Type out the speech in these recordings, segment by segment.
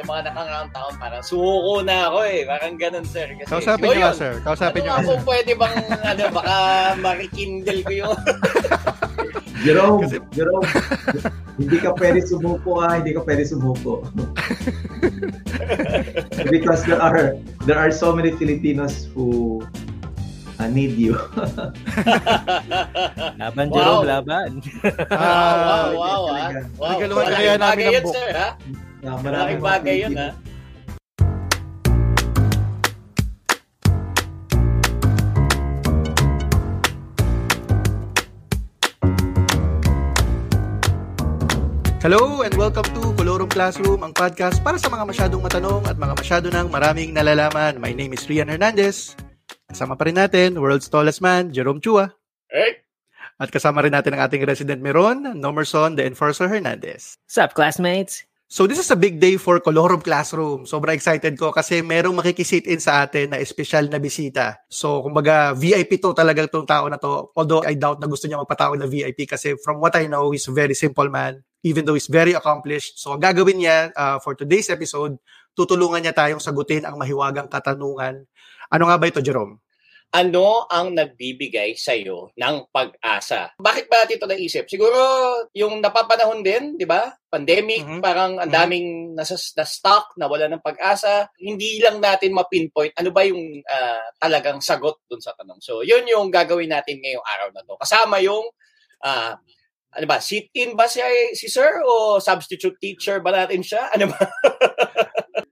yung mga nakangaraang taon, parang suko na ako eh. Parang ganun, sir. Kasi, Kausapin nyo nga, sir. Kausapin ano nyo nga sir. pwede bang, ano, baka makikindle ko yung... Jerome, Kasi- Jerome, hindi ka pwede sumuko ha, hindi ka pwede sumuko. Because there are there are so many Filipinos who uh, need you. Laban, Wow. Jerome, laban. wow, Ah, wow, wow, ah. Wow, Regaluhan malaking kaya namin bagay ng yun, book. Na Malaking bagay yun, ha? Hello and welcome to Colorum Classroom, ang podcast para sa mga masyadong matanong at mga masyado ng maraming nalalaman. My name is Rian Hernandez. Kasama pa rin natin, world's tallest man, Jerome Chua. Eh, At kasama rin natin ang ating resident Meron, Nomerson, the Enforcer Hernandez. Sup, classmates? So this is a big day for Colorum Classroom. Sobrang excited ko kasi merong makikisit in sa atin na espesyal na bisita. So kumbaga VIP to talaga itong tao na to. Although I doubt na gusto niya magpatawag na VIP kasi from what I know, he's a very simple man even though he's very accomplished. So ang gagawin niya uh, for today's episode, tutulungan niya tayong sagutin ang mahiwagang katanungan. Ano nga ba ito, Jerome? Ano ang nagbibigay sa'yo ng pag-asa? Bakit ba natin ito naisip? Siguro yung napapanahon din, di ba? Pandemic, Mhm. parang ang Mhm. daming nasa na stock, na wala ng pag-asa. Hindi lang natin ma-pinpoint ano ba yung ah, talagang sagot dun sa tanong. So, yun yung gagawin natin ngayong araw na to. Kasama yung ah, ano ba, sit-in ba si, si sir o substitute teacher ba natin siya? Ano ba?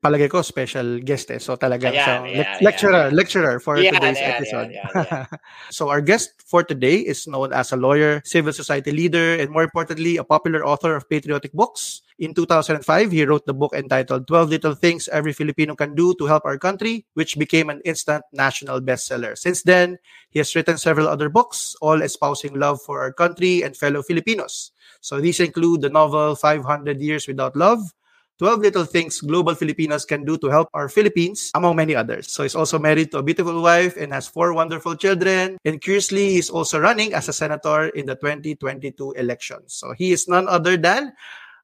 Palagay ko, special guest eh. So talagang Ayan, lec- ayan. lecturer, lecturer for today's episode. So our guest for today is known as a lawyer, civil society leader, and more importantly, a popular author of patriotic books. In 2005, he wrote the book entitled 12 Little Things Every Filipino Can Do to Help Our Country, which became an instant national bestseller. Since then, he has written several other books, all espousing love for our country and fellow Filipinos. So these include the novel 500 Years Without Love, 12 Little Things Global Filipinos Can Do to Help Our Philippines, among many others. So he's also married to a beautiful wife and has four wonderful children. And curiously, he's also running as a senator in the 2022 elections. So he is none other than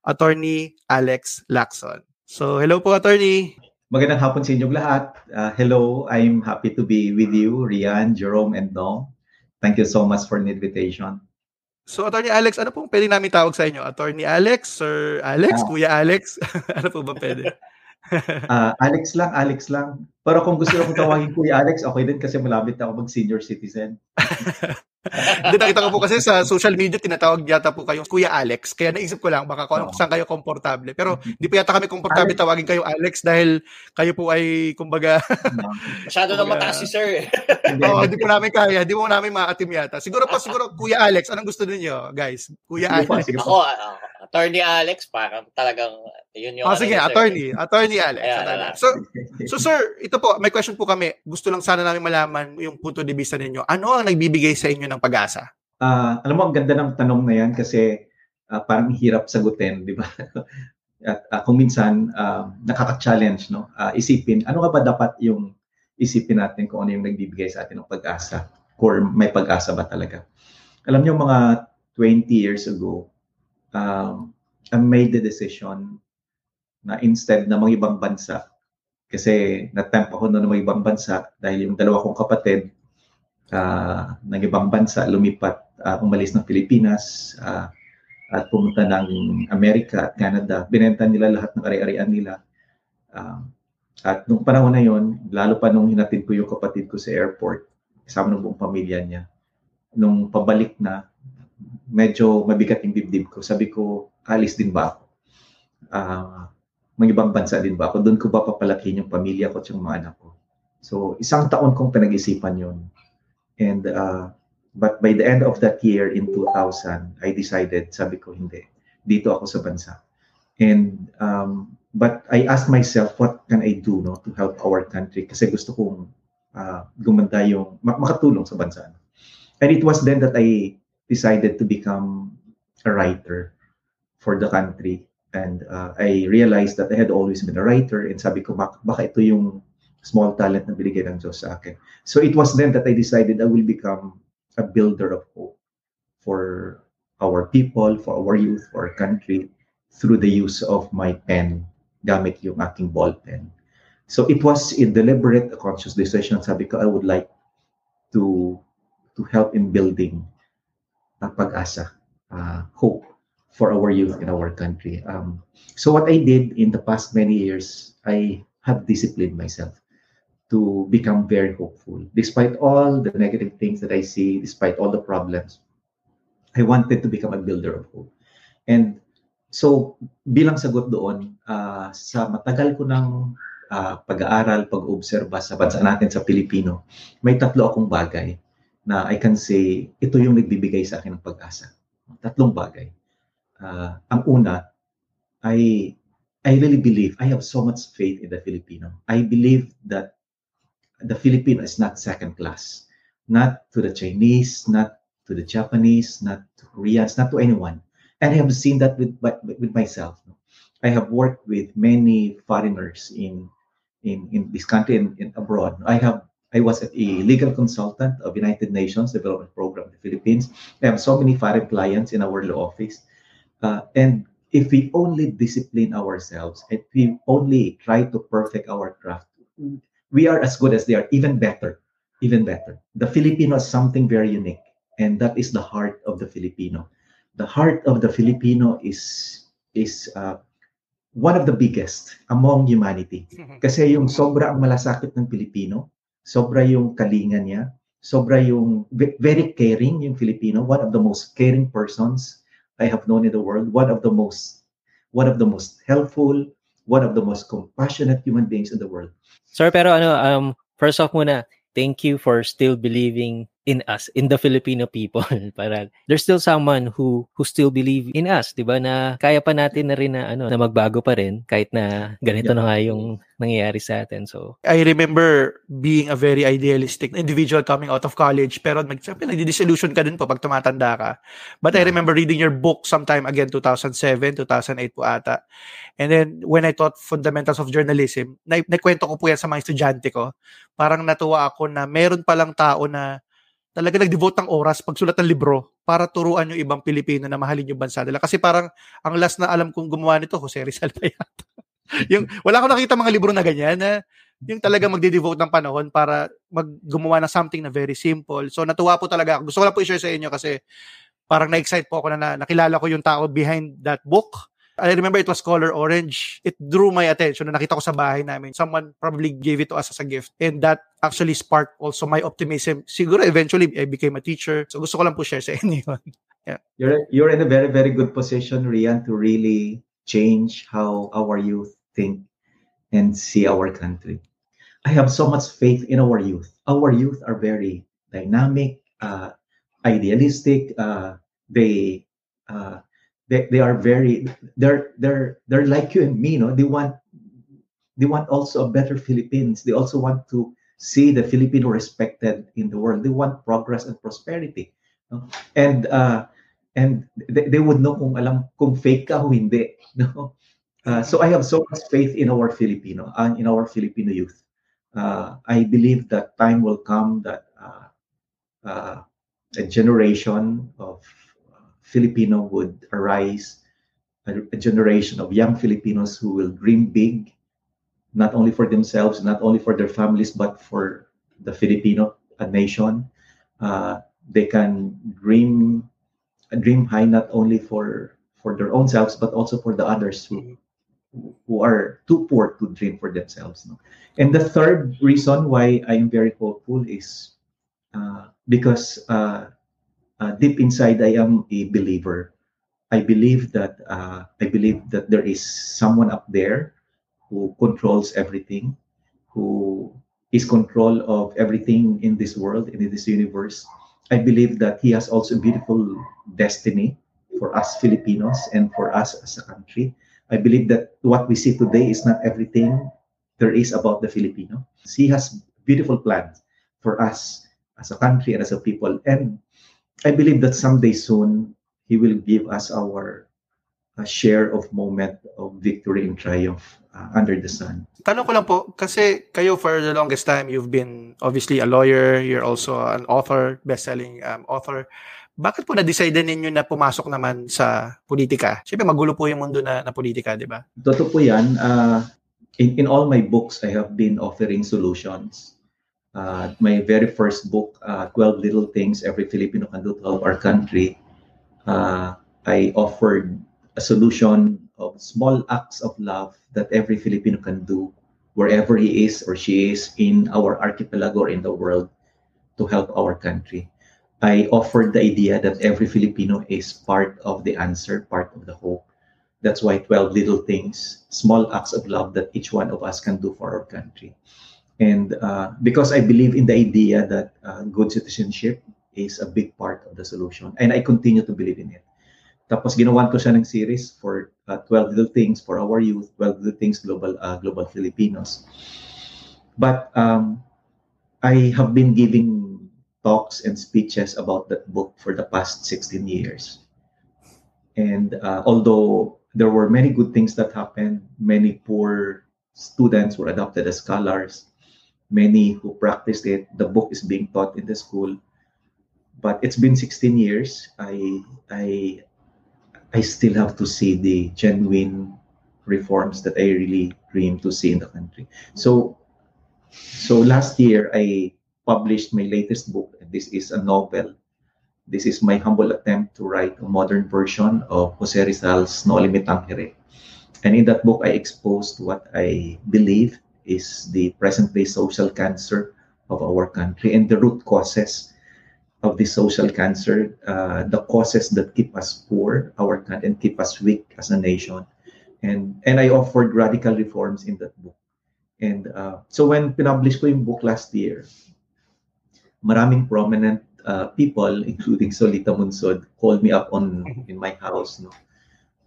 Attorney Alex Lacson. So hello po, Attorney. Magandang hapon sa inyong lahat. Uh, hello, I'm happy to be with you, Rian, Jerome, and Dong. Thank you so much for the invitation. So Attorney Alex, ano pong pwede namin tawag sa inyo? Attorney Alex, Sir Alex, Ah. Kuya Alex? ano po ba pwede? Uh, Alex lang, Alex lang. Pero kung gusto akong tawagin Kuya Alex, okay din kasi malapit ako mag-senior citizen. Hindi nakita ko po kasi sa social media tinatawag yata po kayong Kuya Alex. Kaya naisip ko lang baka kung Oo. saan kayo komportable. Pero hindi pa yata kami komportable tawagin kayo Alex dahil kayo po ay kumbaga Masyado na mataas si sir. eh. Hindi. oh, hindi po namin kaya, hindi po namin maatim yata. Siguro po siguro Kuya Alex, anong gusto niyo, guys? Kuya po, Alex. po. Ako, ah, attorney Alex, parang talagang yun yung... Oh, ano sige, sir. attorney, attorney Alex. Ayan, attorney. ayan. So, so sir, ito po, may question po kami. Gusto lang sana namin malaman yung punto de vista ninyo. Ano ang nagbibigay sa inyo ng pag-asa? Ah, alam mo, ang ganda ng tanong na yan kasi ah, parang hirap sagutin, di ba? At ah, kung minsan, ah, nakaka-challenge, no? Ah, isipin, ano nga ba dapat yung isipin natin kung ano yung nagbibigay sa atin ng pag-asa? Or may pag-asa ba talaga? Alam niyo, mga 20 years ago, um, I made the decision na instead na mga ibang bansa, kasi natempt ako noon ng mga ibang bansa dahil yung dalawa kong kapatid, ah, ng ibang bansa, lumipat, ah, umalis ng Pilipinas, ah, at pumunta ng Amerika at Canada. Binenta nila lahat ng ari-arian nila. Ah, at nung panahon na yon, lalo pa nung hinatid ko yung kapatid ko sa airport, kasama ng buong pamilya niya, nung pabalik na, medyo mabigat yung dibdib ko. Sabi ko, alis din ba ako? Ah, mga ibang bansa din ba ako? Doon ko ba papalakihin yung pamilya ko at yung mga anak ko? So, isang taon kong pinag-isipan yon And uh, but by the end of that year in 2000, I decided, sabi ko hindi, dito ako sa bansa. And um, but I asked myself, what can I do no to help our country? Kasi gusto kong uh, gumanda yung mak- makatulong sa bansa. And it was then that I decided to become a writer for the country. And uh, I realized that I had always been a writer. And sabi ko, "Bak- baka ito yung small talent na binigay ng Diyos sa akin. So it was then that I decided I will become a builder of hope for our people, for our youth, for our country, through the use of my pen gamit yung aking ball pen. So it was a deliberate, a conscious decision. Sabi ko, I would like to to help in building uh, pag-asa, uh, hope for our youth in our country. Um, so what I did in the past many years, I have disciplined myself to become very hopeful. Despite all the negative things that I see, despite all the problems, I wanted to become a builder of hope. And so bilang sagot doon, uh, sa matagal ko ng uh, pag-aaral, pag-obserba sa bansa natin sa Pilipino, may tatlo akong bagay na I can say, ito yung nagbibigay sa akin ng pag-asa. Tatlong bagay. Uh, ang una, I, I really believe, I have so much faith in the Filipino. I believe that the Filipino is not second class. Not to the Chinese, not to the Japanese, not to Koreans, not to anyone. And I have seen that with, with myself. I have worked with many foreigners in in, in this country and, and abroad. I have I was a legal consultant of United Nations Development Program in the Philippines. I have so many foreign clients in our law office. Uh, and if we only discipline ourselves, if we only try to perfect our craft, we are as good as they are, even better, even better. The Filipino is something very unique, and that is the heart of the Filipino. The heart of the Filipino is is uh, one of the biggest among humanity. Kasi yung sobra ang malasakit ng Pilipino, sobra yung kalingan niya, sobra yung very caring yung Filipino, one of the most caring persons I have known in the world, one of the most one of the most helpful, one of the most compassionate human beings in the world. Sir, pero ano um first off muna, thank you for still believing in us, in the Filipino people. Para there's still someone who who still believe in us, 'di ba? Na kaya pa natin na rin na ano, na magbago pa rin kahit na ganito yeah. na nga yung nangyayari sa atin. So I remember being a very idealistic individual coming out of college pero nag nagdi-disillusion ka din po pag tumatanda ka. But yeah. I remember reading your book sometime again 2007, 2008 po ata. And then when I taught fundamentals of journalism, na nakwento ko po yan sa mga estudyante ko. Parang natuwa ako na meron palang tao na talaga nag-devote ng oras pagsulat ng libro para turuan yung ibang Pilipino na mahalin yung bansa nila. Kasi parang ang last na alam kong gumawa nito, Jose Rizal pa yata. yung, wala akong nakita mga libro na ganyan na yung talaga magde-devote ng panahon para maggumawa ng something na very simple. So natuwa po talaga ako. Gusto ko lang po i-share sa inyo kasi parang na-excite po ako na, na nakilala ko yung tao behind that book I remember it was color orange. It drew my attention na nakita ko sa bahay namin. Someone probably gave it to us as a gift. And that actually sparked also my optimism. Siguro eventually I became a teacher. So gusto ko lang po share sa inyo Yeah. You're, you're in a very, very good position, Rian, to really change how our youth think and see our country. I have so much faith in our youth. Our youth are very dynamic, uh, idealistic. Uh, they uh, they, they are very they're they're they're like you and me no? They want they want also a better philippines. They also want to see the filipino respected in the world. They want progress and prosperity no? and uh and they, they would know kung alam kung fake ka o hindi no? Uh, so i have so much faith in our filipino and uh, in our filipino youth. Uh, i believe that time will come that uh, uh, a generation of Filipino would arise a, a generation of young Filipinos who will dream big, not only for themselves, not only for their families, but for the Filipino a nation. Uh, they can dream dream high not only for for their own selves, but also for the others who who are too poor to dream for themselves. No? And the third reason why I am very hopeful is uh, because uh, uh, deep inside I am a believer. I believe that uh, I believe that there is someone up there who controls everything, who is control of everything in this world and in this universe. I believe that he has also beautiful destiny for us Filipinos and for us as a country. I believe that what we see today is not everything there is about the Filipino. He has beautiful plans for us as a country and as a people. And I believe that someday soon He will give us our uh, share of moment of victory and triumph uh, under the sun. Tanong ko lang po, kasi kayo for the longest time, you've been obviously a lawyer, you're also an author, best-selling um, author. bakit po na-decide ninyo na pumasok naman sa politika? Siyempre, magulo po yung mundo na, na politika, di ba? Totoo po yan. Uh, in, in all my books, I have been offering solutions. Uh, my very first book, uh, 12 Little Things Every Filipino Can Do to Help Our Country, uh, I offered a solution of small acts of love that every Filipino can do wherever he is or she is in our archipelago or in the world to help our country. I offered the idea that every Filipino is part of the answer, part of the hope. That's why 12 little things, small acts of love that each one of us can do for our country. And uh, because I believe in the idea that uh, good citizenship is a big part of the solution, and I continue to believe in it. Tapos ginawan ko siya ng series for uh, 12 little things for our youth, 12 little things global uh, global Filipinos. But um, I have been giving talks and speeches about that book for the past 16 years. And uh, although there were many good things that happened, many poor students were adopted as scholars, many who practiced it, the book is being taught in the school. But it's been 16 years. I, I, I still have to see the genuine reforms that I really dream to see in the country. So, so last year I published my latest book. This is a novel. This is my humble attempt to write a modern version of Jose Rizal's No Limit Tangere. And in that book, I exposed what I believe is the present-day social cancer of our country and the root causes of the social cancer, uh, the causes that keep us poor, our country, and keep us weak as a nation. And, and I offered radical reforms in that book. And uh, so when published ko yung book last year, maraming prominent uh, people, including Solita Munsod, called me up on in my house, no,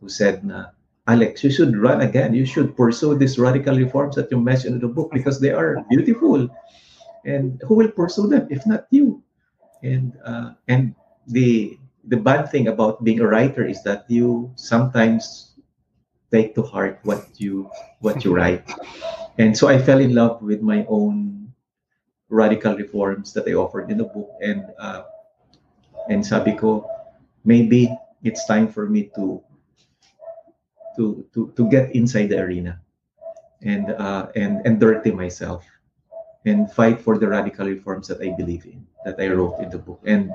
who said na, Alex, you should run again. You should pursue these radical reforms that you mentioned in the book because they are beautiful. And who will pursue them if not you? And uh, and the the bad thing about being a writer is that you sometimes take to heart what you what you write. And so I fell in love with my own radical reforms that I offered in the book and uh, and sabi ko maybe it's time for me to to to to get inside the arena and uh, and and dirty myself and fight for the radical reforms that I believe in that I wrote in the book. And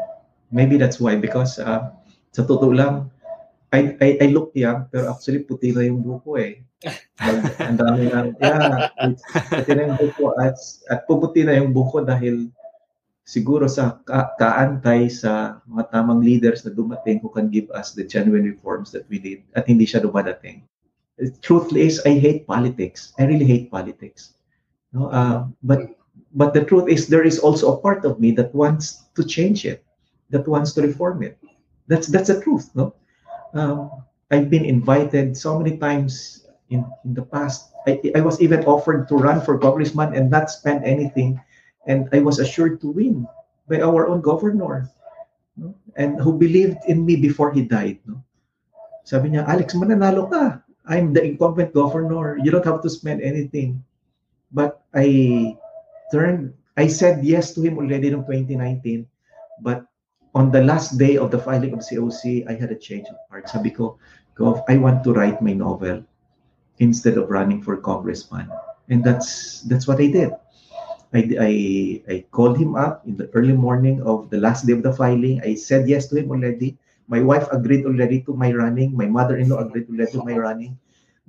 maybe that's why because uh, sa totoo lang I, I, I look young pero actually puti na yung buko eh. Ang dami na, yeah, puti na yung buko at, at puputi na yung buko dahil siguro sa ka- kaantay sa mga tamang leaders na dumating who can give us the genuine reforms that we need at hindi siya dumadating. The truth is, I hate politics. I really hate politics. No, uh, but but the truth is, there is also a part of me that wants to change it, that wants to reform it. That's that's the truth. No, um, I've been invited so many times in, in the past. I, I was even offered to run for congressman and not spend anything. And I was assured to win by our own governor. No? And who believed in me before he died. No? Sabi niya, Alex, mananalo ka. I'm the incumbent governor. You don't have to spend anything. But I turned, I said yes to him already in 2019. But on the last day of the filing of COC, I had a change of heart. Sabi ko, Gov, I want to write my novel instead of running for congressman. And that's that's what I did. I, I, I called him up in the early morning of the last day of the filing. I said yes to him already. My wife agreed already to my running. My mother-in-law agreed already to my running.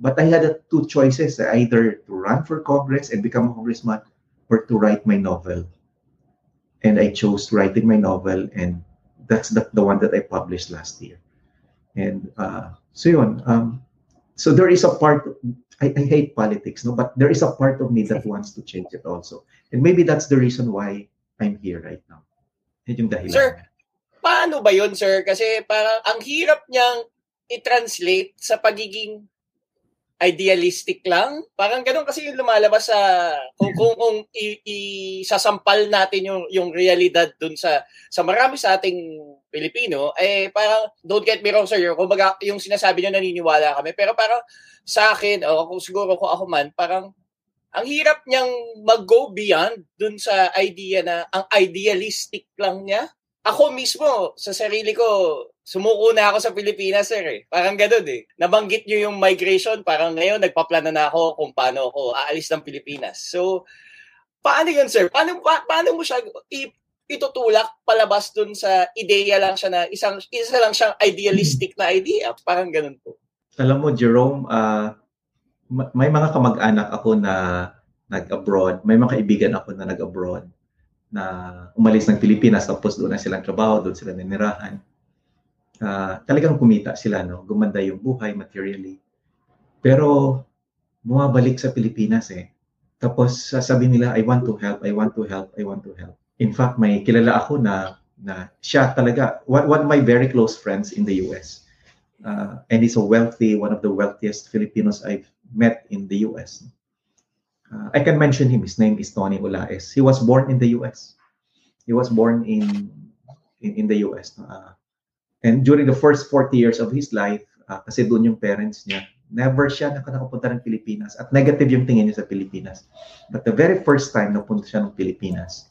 But I had two choices, either to run for Congress and become a congressman or to write my novel. And I chose writing my novel and that's the, the one that I published last year. And uh, so yun, um, so there is a part I, I hate politics no? But there is a part of me that wants to change it also. And maybe that's the reason why I'm here right now. Yun yung dahilan. Sir paano ba yun sir? Kasi parang ang hirap niyang i-translate sa pagiging idealistic lang. Parang ganun kasi yung lumalabas sa kung kung, kung isasampal natin yung yung realidad dun sa sa marami sa ating Pilipino eh parang don't get me wrong sir, kumbaga yung sinasabi niyo naniniwala kami pero parang sa akin o kung siguro ko ako man parang ang hirap niyang mag-go beyond dun sa idea na ang idealistic lang niya ako mismo, sa sarili ko, sumuko na ako sa Pilipinas, sir. Eh. Parang ganun eh. Nabanggit nyo yung migration, parang ngayon nagpaplano na ako kung paano ako aalis ng Pilipinas. So, paano yun, sir? Paano, pa, paano mo siya i- itutulak palabas dun sa ideya lang siya na isang isa lang siyang idealistic na idea. Parang ganun po. Alam mo, Jerome, uh, may mga kamag-anak ako na nag-abroad. May mga kaibigan ako na nag-abroad na umalis ng Pilipinas tapos doon na silang trabaho, doon sila ninirahan uh, talagang kumita sila, no? Gumanda yung buhay materially. Pero bumabalik sa Pilipinas eh. Tapos sasabi nila, I want to help, I want to help, I want to help. In fact, may kilala ako na na siya talaga, one, one of my very close friends in the US. Uh, and he's a wealthy, one of the wealthiest Filipinos I've met in the US. Uh, I can mention him. His name is Tony Olaes. He was born in the US. He was born in in, in the US. Uh, And during the first 40 years of his life, uh, kasi doon yung parents niya, never siya nakakapunta ng Pilipinas. At negative yung tingin niya sa Pilipinas. But the very first time napunta siya ng Pilipinas,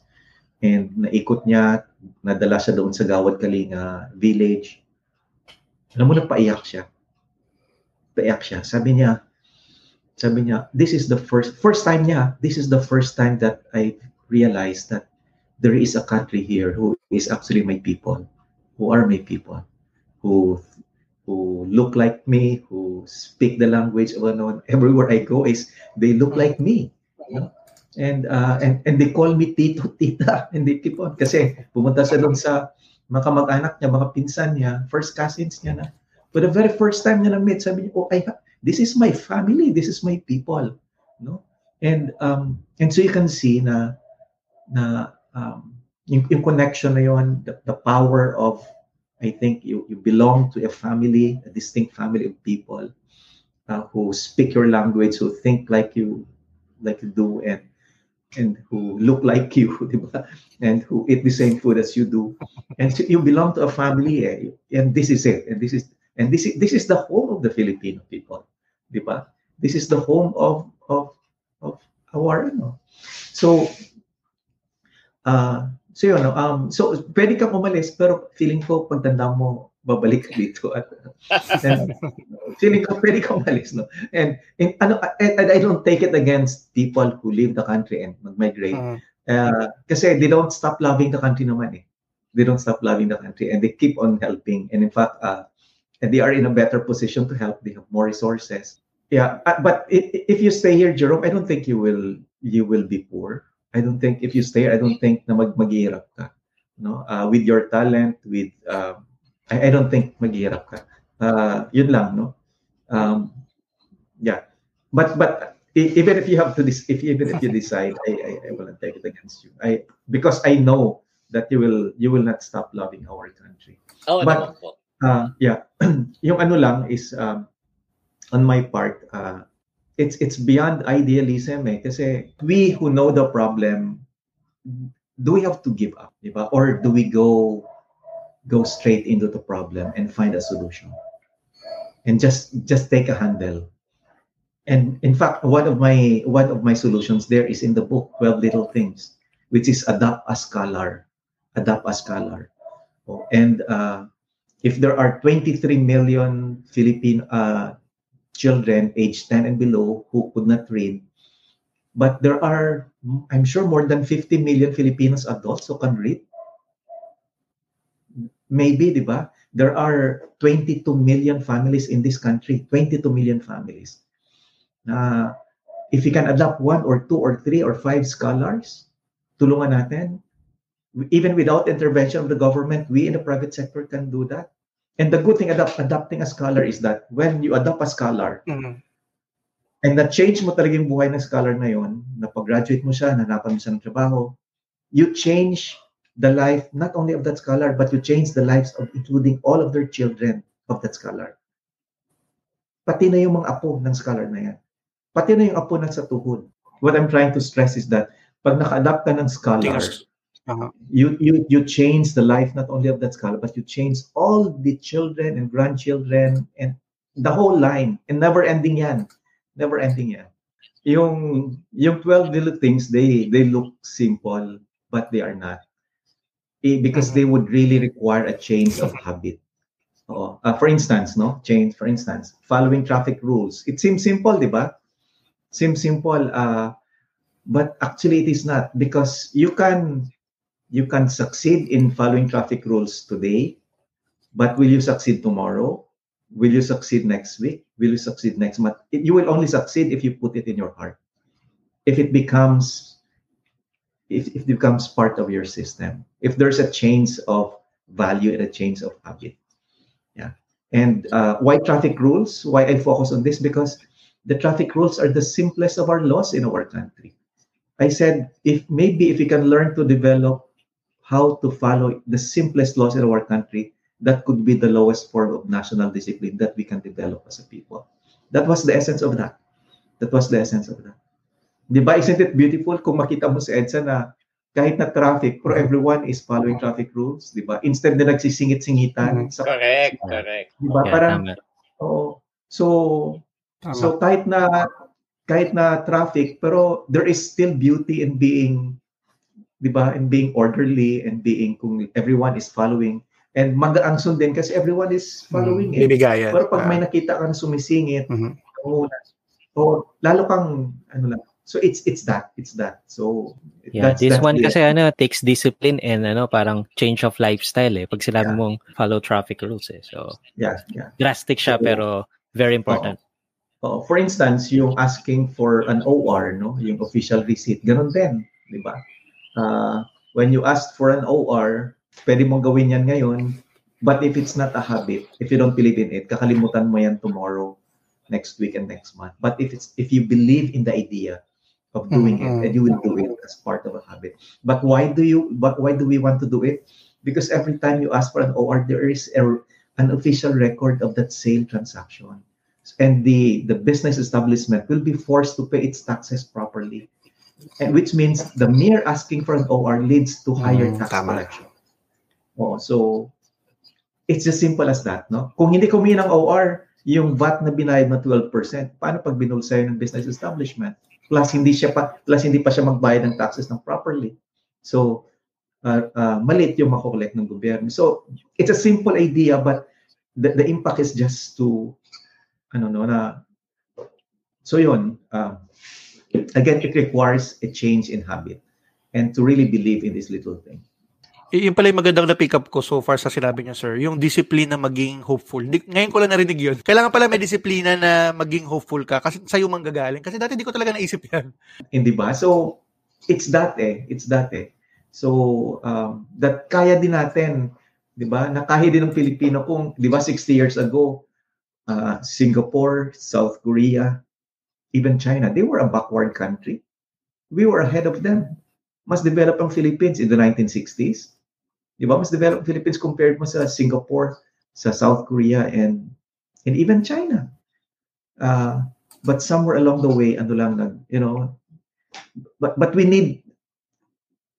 and naikot niya, nadala siya doon sa Gawad Kalinga village, alam mo, napaiyak siya. Paiyak siya. Sabi niya, sabi niya, this is the first, first time niya, this is the first time that I realized that there is a country here who is actually my people who are my people, who who look like me, who speak the language of ano, everywhere I go is they look like me. You know? And uh, and and they call me tito, tita, and they keep on kasi pumunta sa doon sa mga kamag-anak niya, mga pinsan niya, first cousins niya na. For the very first time niya na-meet, sabi niya, oh, I this is my family, this is my people. No? And um and so you can see na na um, yung, yung connection na yon, the, the power of, I think you, you belong to a family, a distinct family of people uh, who speak your language, who think like you, like you do, and and who look like you, diba? and who eat the same food as you do, and so you belong to a family, eh? and this is it, and this is and this is this is the home of the Filipino people, diba? This is the home of of of our, ano. So, uh, So yun, um, so pwede kang umalis pero feeling ko pagtanda mo babalik ka dito. At and, feeling ko pwede kang umalis no? And, and ano and, I don't take it against people who leave the country and mag-migrate. Uh, uh, kasi they don't stop loving the country naman eh. They don't stop loving the country and they keep on helping. And in fact uh, and they are in a better position to help. They have more resources. Yeah but if, you stay here Jerome I don't think you will you will be poor. I don't think if you stay, I don't think na mag maghihirap ka. No? Uh, with your talent, with uh, I, I don't think maghihirap ka. Uh, yun lang, no? Um, yeah. But but even if you have to this, if even if you decide, I, I, I will not take it against you. I because I know that you will you will not stop loving our country. Oh, but uh, yeah, yung ano lang is um, on my part, uh, it's it's beyond idealism eh kasi we who know the problem do we have to give up diba? or do we go go straight into the problem and find a solution and just just take a handle and in fact one of my one of my solutions there is in the book 12 little things which is adopt a scholar adopt a scholar oh, and uh, if there are 23 million Philippine uh, children aged 10 and below who could not read. But there are, I'm sure, more than 50 million Filipinos adults who can read. Maybe, di ba? There are 22 million families in this country, 22 million families. Na if we can adopt one or two or three or five scholars, tulungan natin. Even without intervention of the government, we in the private sector can do that. And the good thing about adopting a scholar is that when you adopt a scholar, mm-hmm. and na-change mo talaga yung buhay ng scholar na yon, na pag-graduate mo siya, nanapan mo siya ng trabaho, you change the life not only of that scholar, but you change the lives of including all of their children of that scholar. Pati na yung mga apo ng scholar na yan. Pati na yung apo ng sa tuhod. What I'm trying to stress is that pag naka-adapt ka ng scholar, uh-huh. you you you change the life not only of that scholar but you change all the children and grandchildren and the whole line and never ending yan never ending yan yung yung 12 little things they they look simple but they are not because they would really require a change of habit. Uh, for instance, no? Change, for instance, following traffic rules. It seems simple, di ba? Seems simple, uh, but actually it is not because you can you can succeed in following traffic rules today, but will you succeed tomorrow? Will you succeed next week? Will you succeed next month? It, you will only succeed if you put it in your heart. If it becomes if, if it becomes part of your system. If there's a change of value and a change of habit. Yeah. And uh, why traffic rules? Why I focus on this? Because the traffic rules are the simplest of our laws in our country. I said, if maybe if we can learn to develop how to follow the simplest laws in our country, that could be the lowest form of national discipline that we can develop as a people. That was the essence of that. That was the essence of that. Di ba? Isn't it beautiful kung makita mo si EDSA na kahit na traffic, pero everyone is following traffic rules, di ba? Instead na nagsisingit-singitan. Sa, correct, correct. Di ba? Yeah, Parang, oo. So, Tama. so kahit na kahit na traffic, pero there is still beauty in being, di ba, in being orderly and being kung everyone is following. And magaang sundin kasi everyone is following it. Bibigayan. Pero pag may Ah. nakita ka na sumisingit, Mhm. oo, o lalo kang ano lang. So it's it's that, it's that. So Yeah, that's, this that's one the- kasi ano takes discipline and ano parang change of lifestyle eh. Pag sinabi Yeah. mong follow traffic rules eh. So yeah, yeah. drastic siya Oo. pero very important. Oh, for instance, yung asking for an OR, no, yung official receipt, ganun din, di ba? Uh, when you ask for an OR, pwede mong gawin yan ngayon, but if it's not a habit, if you don't believe in it, kakalimutan mo yan tomorrow, next week, and next month. But if it's if you believe in the idea of doing Mhm. it, and you will do it as part of a habit. But why do you? But why do we want to do it? Because every time you ask for an OR, there is a, an official record of that sale transaction and the the business establishment will be forced to pay its taxes properly and which means the mere asking for an OR leads to higher Mm, tax tama. collection oh so it's as simple as that no kung hindi kumita ng OR yung VAT na binayad na 12% paano pag binulsa ng business establishment plus hindi siya pa plus hindi pa siya magbayad ng taxes ng properly. So uh, uh, malit yung makokolekt ng gobyerno. So it's a simple idea but the, the impact is just to ano no na so yun um, again it requires a change in habit and to really believe in this little thing Yung pala yung magandang na-pick up ko so far sa sinabi niya, sir. Yung discipline na maging hopeful. Di, ngayon ko lang narinig yun. Kailangan pala may disiplina na maging hopeful ka kasi sa'yo manggagaling. Kasi dati di ko talaga naisip yan. hindi ba so it's that eh it's that eh so um, that kaya din natin di ba na kaya din ng Pilipino kung di ba 60 years ago uh, Singapore South Korea even China they were a backward country we were ahead of them mas develop ang Philippines in the 1960s ba mas develop ang Philippines compared mo sa Singapore sa South Korea and and even China. Uh, but somewhere along the way ano lang nag you know but but we need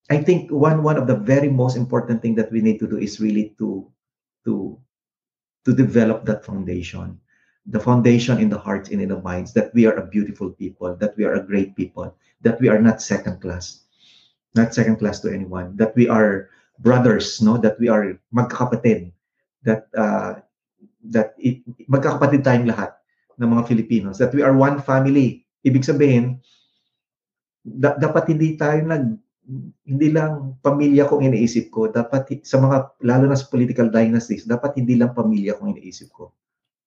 i think one one of the very most important thing that we need to do is really to to to develop that foundation. The foundation in the hearts and in the minds that we are a beautiful people that we are a great people that we are not second class. Not second class to anyone. That we are brothers no that we are magkakapatid that uh, that it, magkakapatid tayong lahat ng mga Filipinos that we are one family. Ibig sabihin da- dapat hindi tayo nag hindi lang pamilya kong iniisip ko. Dapat sa mga lalo na sa political dynasties dapat hindi lang pamilya kong iniisip ko.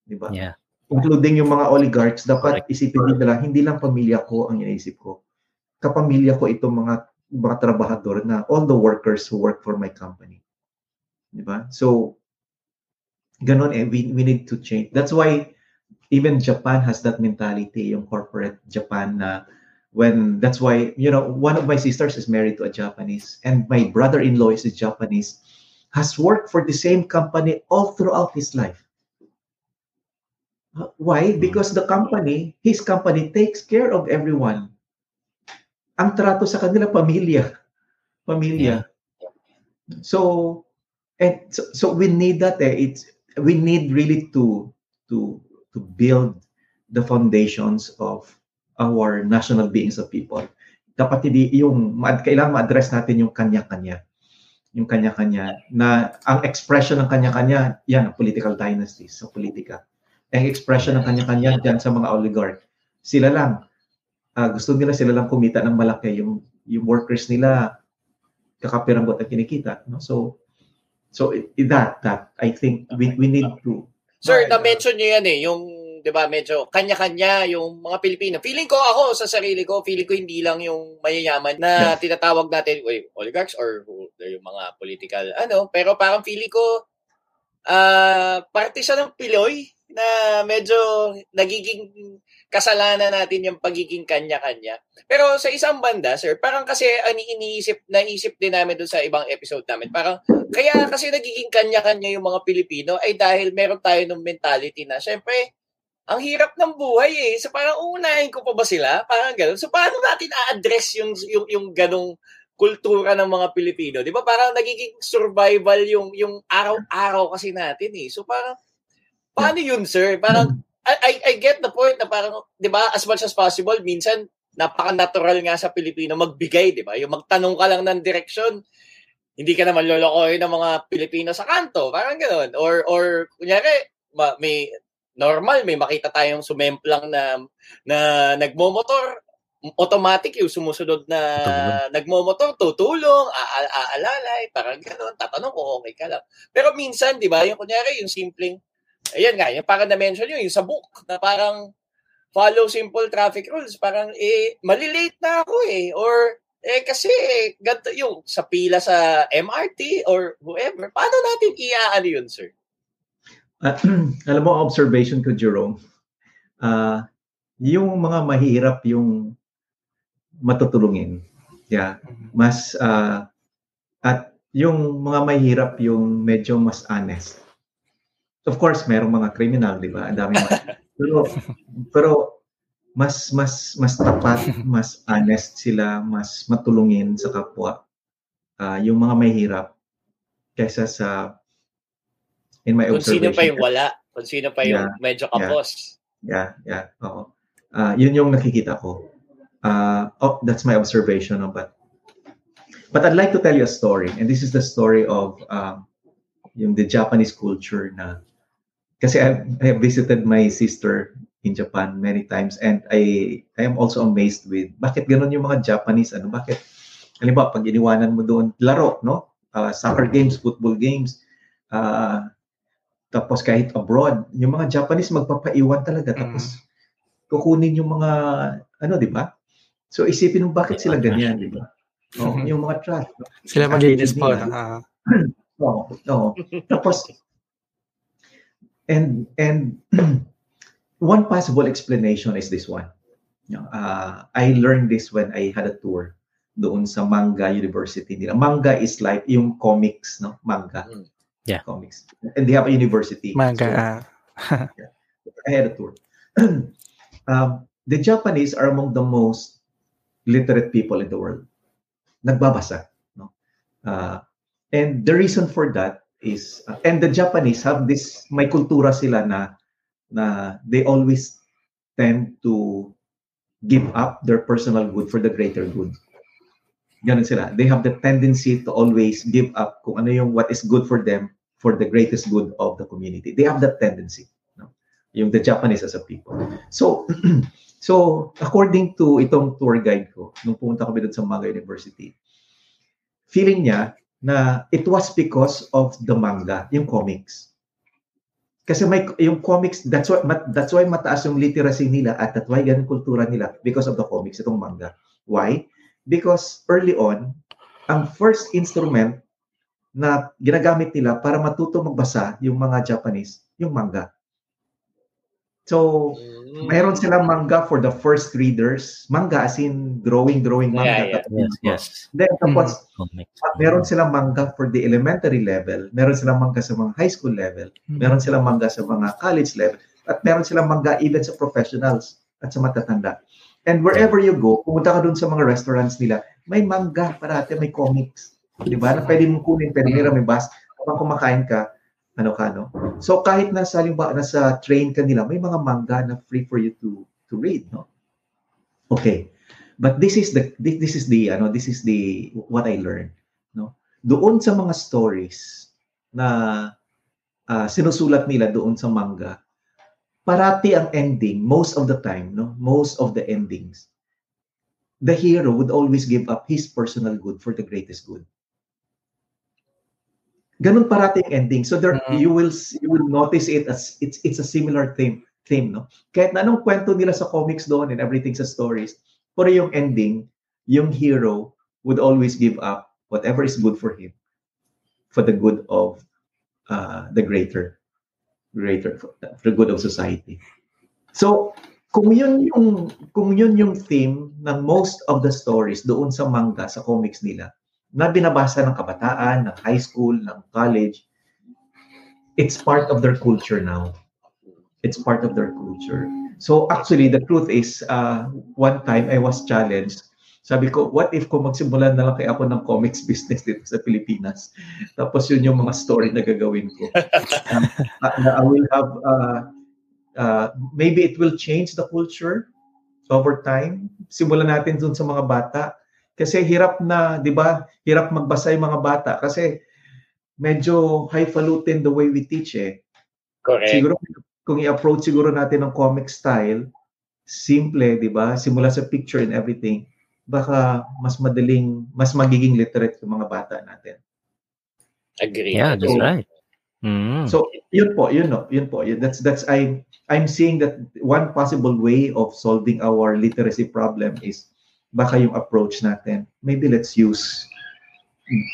Di ba? Yeah. including yung mga oligarchs dapat isipin nila hindi lang pamilya ko ang iniisip ko. Kapamilya ko itong mga mga trabahador na all the workers who work for my company. Di ba? So ganon eh we, we need to change. That's why even Japan has that mentality yung corporate Japan na when that's why you know one of my sisters is married to a Japanese and my brother-in-law is a Japanese has worked for the same company all throughout his life. Why? Because the company his company takes care of everyone ang trato sa kanila pamilya pamilya so and so, so we need that eh. it's we need really to to to build the foundations of our national beings of people. Dapat hindi yung kailangan ma-address natin yung kanya-kanya. yung kanya-kanya na ang expression ng kanya-kanya yan ang political dynasties sa politika ang expression ng kanya-kanya diyan sa mga oligarch sila lang uh, gusto nila sila lang kumita ng malaki yung yung workers nila kakapiranggot ang kinikita no? So so it, that that I think we we need to Sir, na-mention niyo yan eh, yung 'di ba, medyo kanya-kanya yung mga Pilipino. Feeling ko ako sa sarili ko, feeling ko hindi lang yung mayayaman na tinatawag natin wait, oligarchs or yung mga political ano, pero parang feeling ko uh, parte siya ng Piloy na medyo nagiging kasalanan natin yung pagiging kanya-kanya. Pero sa isang banda, sir, parang kasi ani iniisip, naisip din namin doon sa ibang episode namin. Parang kaya kasi nagiging kanya-kanya yung mga Pilipino ay dahil meron tayo ng mentality na syempre ang hirap ng buhay eh. So parang uunahin ko pa ba sila? Parang gano'n. So paano natin a-address yung, yung, yung ganong kultura ng mga Pilipino? Di ba parang nagiging survival yung, yung araw-araw kasi natin eh. So parang, paano yun sir? Parang, I, I, I get the point na parang, di ba, as much as possible, minsan, napaka-natural nga sa Pilipino magbigay, di ba? Yung magtanong ka lang ng direksyon, hindi ka naman lolokohin ng mga Pilipino sa kanto, parang gano'n. Or, or kunyari, may normal, may makita tayong sumemplang na, na nagmomotor, automatic yung sumusunod na Tutulong. nagmomotor, tutulong, aalalay, parang gano'n, tatanong ko, okay ka lang. Pero minsan, di ba, yung kunyari, yung simpleng, ayan nga, yung parang na-mention yun, yung sa book, na parang follow simple traffic rules, parang, eh, malilate na ako eh, or, eh, kasi, ganito yung sa pila sa MRT or whoever, paano natin iaano yun, sir? Uh, alam mo, observation ko, Jerome, uh, yung mga mahirap yung matutulungin. Yeah. Mm-hmm. Mas, uh, at yung mga mahirap yung medyo mas honest. Of course, merong mga criminal, di ba? Ang dami pero, pero mas mas mas tapat, mas honest sila, mas matulungin sa kapwa. Uh, yung mga mahirap kaysa sa in my Kung observation. Kung sino pa yung wala, kung sino pa yung yeah, medyo kapos. Yeah, yeah, yeah. oo. Uh, yun yung nakikita ko. Uh, oh, that's my observation. No? But, but I'd like to tell you a story. And this is the story of um, yung the Japanese culture na kasi I, I have visited my sister in Japan many times and I I am also amazed with bakit ganun yung mga Japanese ano bakit halimbawa pag iniwanan mo doon laro no uh, soccer games football games uh, tapos kahit abroad, yung mga Japanese magpapaiwan talaga. Mm. Tapos kukunin yung mga, ano, di ba? So isipin mo bakit sila ganyan, di ba? Oh, yung mga trash. No? Sila maglinis po. Uh... Oo, oo. Tapos, and, and one possible explanation is this one. Uh, I learned this when I had a tour doon sa Manga University nila. Manga is like yung comics, no? Manga. Mm yeah. comics. And they have a university. Manga. So, yeah. I had a tour. um, the Japanese are among the most literate people in the world. Nagbabasa. No? Uh, and the reason for that is, uh, and the Japanese have this, may kultura sila na, na they always tend to give up their personal good for the greater good. Ganun sila. They have the tendency to always give up kung ano yung what is good for them for the greatest good of the community. They have that tendency. No? Yung the Japanese as a people. So, so according to itong tour guide ko, nung pumunta kami doon sa Manga University, feeling niya na it was because of the manga, yung comics. Kasi may yung comics, that's why that's why mataas yung literacy nila at that's why ganun kultura nila because of the comics itong manga. Why? Because early on, ang first instrument na ginagamit nila para matuto magbasa yung mga Japanese, yung manga. So, mm. mayroon silang manga for the first readers. Manga as in drawing, drawing manga. Yeah, yeah. Yes, yes. Then, tapos, mm. meron silang manga for the elementary level. Meron silang manga sa mga high school level. Mm. Meron silang manga sa mga college level. At meron silang manga even sa professionals at sa matatanda. And wherever you go, pumunta ka dun sa mga restaurants nila, may manga parate, may comics. Di ba? Na pwede mong kunin, pwede may ramibas. Habang kumakain ka, ano ka, no? So kahit nasa, halimbawa, nasa train ka nila, may mga manga na free for you to to read, no? Okay. But this is the this is the ano this is the what I learned, no? doon sa mga stories na uh, sinusulat nila doon sa manga, parati ang ending, most of the time, no? Most of the endings, the hero would always give up his personal good for the greatest good. Ganun parati ang ending. So there mm-hmm. you will you will notice it as it's it's a similar theme theme, no? Kahit na anong kwento nila sa comics doon and everything sa stories, pero yung ending, yung hero would always give up whatever is good for him for the good of uh, the greater greater for the good of society. So, kung yun yung kung yun yung theme ng most of the stories doon sa manga sa comics nila na binabasa ng kabataan, ng high school, ng college, it's part of their culture now. It's part of their culture. So actually, the truth is, uh, one time I was challenged. Sabi ko, what if kung magsimulan na lang kaya ako ng comics business dito sa Pilipinas? Tapos yun yung mga story na gagawin ko. um, I will have, uh, uh, maybe it will change the culture over time. Simulan natin dun sa mga bata. Kasi hirap na, di ba, hirap magbasa yung mga bata. Kasi medyo highfalutin the way we teach eh. Correct. Siguro kung i-approach siguro natin ng comic style, simple, di ba? Simula sa picture and everything, baka mas madaling, mas magiging literate yung mga bata natin. Agree. Yeah, that's so, right. Mm. So, yun po, yun no, yun po. Yun, that's that's I I'm seeing that one possible way of solving our literacy problem is baka yung approach natin. Maybe let's use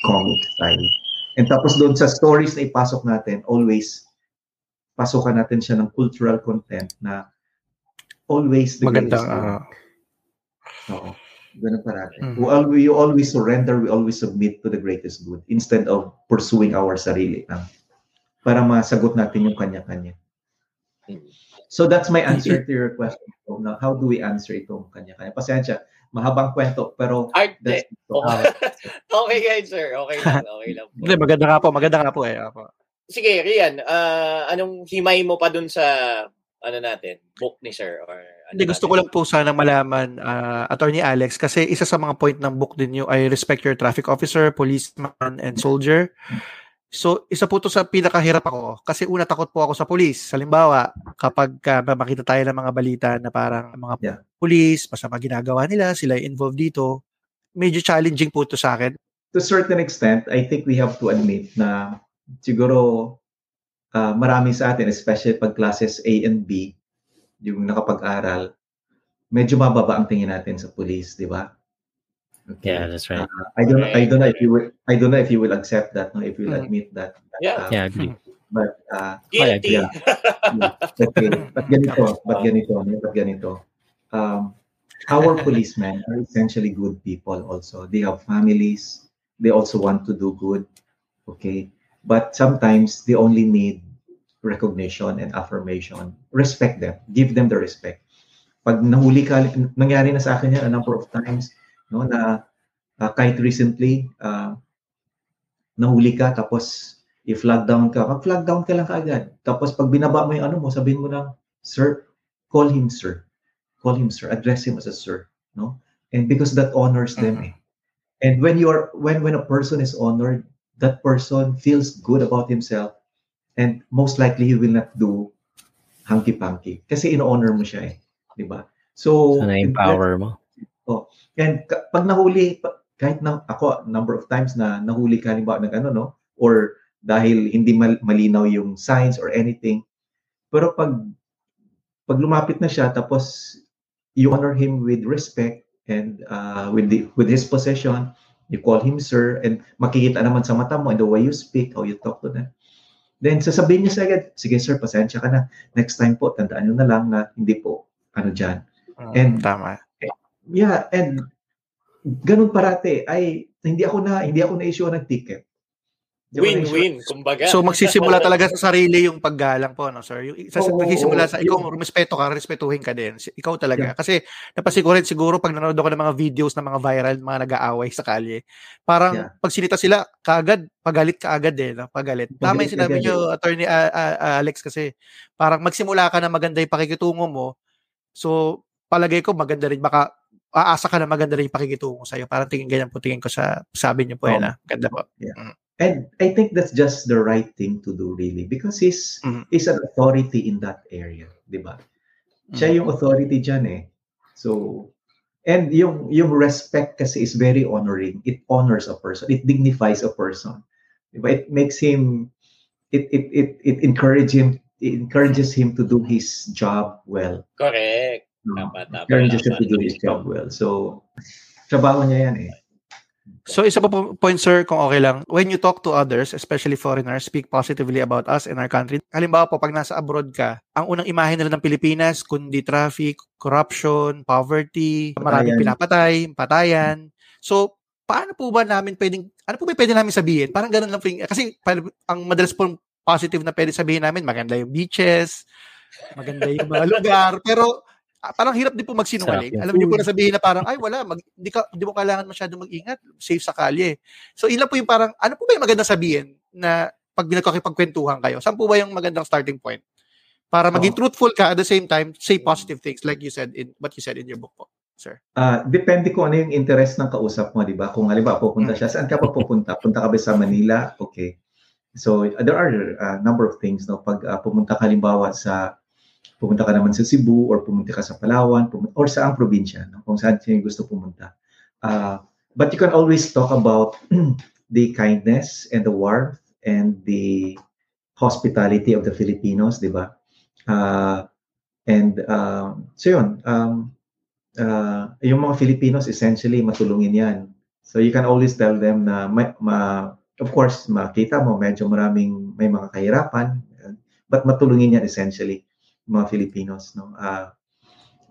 comic style. And tapos doon sa stories na ipasok natin, always pasukan natin siya ng cultural content na always the Maganda. Uh, Oo. Ganun parati. Mm-hmm. We, we always surrender, we always submit to the greatest good instead of pursuing our sarili lang para masagot natin yung kanya-kanya. So that's my answer to your question. Now, how do we answer itong kanya-kanya? Pasensya, mahabang kwento, pero Art, that's, okay. okay guys, sir. Okay lang, okay lang. Hindi, maganda nga po, maganda nga po eh. Apo sige, Rian, uh, anong himay mo pa dun sa ano natin, book ni Sir or ano Hindi, gusto ko lang po sana malaman uh, Attorney Alex kasi isa sa mga point ng book din niyo ay respect your traffic officer, policeman and soldier. So, isa po to sa pinakahirap ako kasi una takot po ako sa police. Halimbawa, kapag uh, makita tayo ng mga balita na parang mga yeah. police, masama ginagawa nila, sila involved dito, medyo challenging po to sa akin. To a certain extent, I think we have to admit na siguro uh, marami sa atin, especially pag classes A and B, yung nakapag-aral, medyo mababa ang tingin natin sa police, di ba? Okay. Yeah, that's right. Uh, I don't I don't know if you will I don't know if you will accept that, no, if you will mm. admit that. Yeah. Uh, yeah, I agree. But uh, Guilty. Yeah, yeah. Okay. But ganito, but ganito, but ganito. Um, our policemen are essentially good people also. They have families. They also want to do good. Okay. But sometimes they only need recognition and affirmation. Respect them. Give them the respect. Pag nahuli ka, nangyari na sa akin yan a number of times, no, na uh, kahit recently, uh, nahuli ka, tapos i-flag down ka, mag-flag down ka lang kaagad. Tapos pag binaba mo yung ano mo, sabihin mo lang, Sir, call him sir. Call him sir. Address him as a sir. No? And because that honors them. Mm-hmm. Eh. And when you are when when a person is honored, that person feels good about himself and most likely he will not do hanky-panky kasi in-honor mo siya eh, 'di ba? So, so na-empower mo. Oh, and pag nahuli kahit na ako number of times na nahuli ka halimbawa ng ano no or dahil hindi mal, malinaw yung signs or anything pero pag pag lumapit na siya tapos you honor him with respect and uh, with the with his possession You call him sir and makikita naman sa mata mo and the way you speak, how you talk to them. Then sasabihin niya sa agad, sige sir, pasensya ka na. Next time po, tandaan niyo na lang na hindi po, ano dyan. Uh, and, tama. Yeah, and ganun parate ay hindi ako na hindi ako na issue ng ticket. Win-win, kumbaga. So magsisimula talaga sa sarili yung paggalang po, no, sir? Yung, sa, oh, magsisimula sa, ikaw, respeto ka, respetuhin ka din. Ikaw talaga. Yeah. Kasi napansin ko rin siguro pag nanonood ako ng mga videos ng mga viral, mga nag-aaway sa kalye, parang yeah. pag sinita sila, kaagad, pagalit ka agad eh, no? pagalit. Tama yung sinabi niyo, Attorney uh, uh, Alex, kasi parang magsimula ka na maganda yung pakikitungo mo, so palagay ko maganda rin baka aasa ka na maganda rin yung pakikitungo sa'yo. Parang tingin ganyan po tingin ko sa sabi niyo po yan. ah. Ganda po. And I think that's just the right thing to do really because he's Mhm. he's an authority in that area, 'di ba? Siya yung authority diyan eh. So and yung yung respect kasi is very honoring. It honors a person. It dignifies a person. 'Di ba? It makes him it it it it encourages him it encourages him to do his job well. Correct. No? Tama, tama, him tama. to do his job well. So trabaho niya yan eh. So isa pa po point sir kung okay lang, when you talk to others, especially foreigners, speak positively about us and our country. Halimbawa po pag nasa abroad ka, ang unang imahe nila ng Pilipinas kundi traffic, corruption, poverty, maraming pinapatay, patayan. So paano po ba namin pwedeng ano po ba pwede namin sabihin? Parang ganun lang po yung- kasi ang madalas po positive na pwede sabihin namin, maganda yung beaches, maganda yung mga lugar, pero parang hirap din po magsinungaling. Alam niyo po food. na sabihin na parang, ay wala, mag, hindi, ka, hindi mo kailangan masyadong mag-ingat, safe sa kalye. So ilan po yung parang, ano po ba yung maganda sabihin na pag nagkakipagkwentuhan kayo? Saan po ba yung magandang starting point? Para maging Oo. truthful ka at the same time, say positive things like you said in what you said in your book po, sir. Ah, depende kung ano yung interest ng kausap mo, 'di ba? Kung halimbawa pupunta siya, saan ka pa pupunta? Punta ka ba sa Manila? Okay. So there are a number of things no pag ah, pumunta ka halimbawa sa pumunta ka naman sa Cebu or pumunta ka sa Palawan pumunta, or sa ang probinsya no kung saan siya gusto pumunta. Ah, but you can always talk about the kindness and the warmth and the hospitality of the Filipinos, 'di ba? Ah, and um, so yun, um, uh, yung mga Filipinos essentially matulungin yan. So you can always tell them na ma, ma- of course makita mo medyo maraming may mga kahirapan uh, but matulungin yan essentially mga Filipinos no. Ah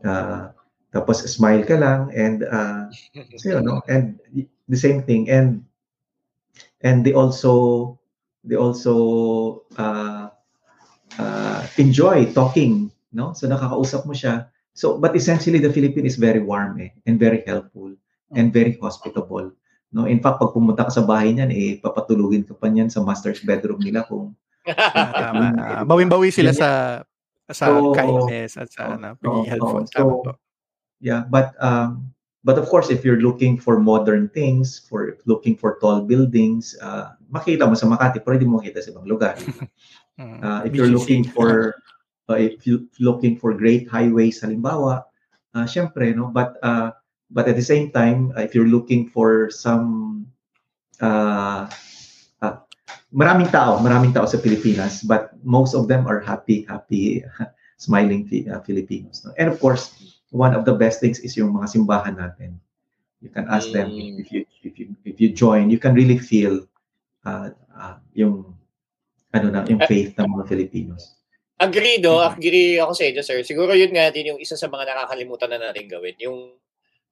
ah, tapos smile ka lang and uh, so no and the same thing and and they also they also uh, uh, enjoy talking no so nakakausap mo siya So, but essentially, the Philippine is very warm eh, and very helpful and very hospitable. No, in fact, pag pumunta ka sa bahay niyan, eh, papatulugin ka pa niyan sa master's bedroom nila kung tama. Bawing-bawi sila sa sa Oo. kindness at sa Oo. ano, pagiging Oo. helpful. So, Tama po. yeah, but um, but of course, if you're looking for modern things, for looking for tall buildings, uh, makita mo sa Makati, pero hindi mo makita sa ibang lugar. Mm. Uh, if you're looking for uh, if you looking for great highways halimbawa, uh, syempre no, but uh, but at the same time, uh, if you're looking for some uh, maraming tao, maraming tao sa Pilipinas, but most of them are happy, happy, smiling uh, Filipinos. No? And of course, one of the best things is yung mga simbahan natin. You can ask them Mm. if you if you if you join, you can really feel uh, uh, yung ano na yung faith ng mga Filipinos. Agree, no? Mhm. Agree ako sa inyo, sir. Siguro yun nga din yung isa sa mga nakakalimutan na natin gawin. Yung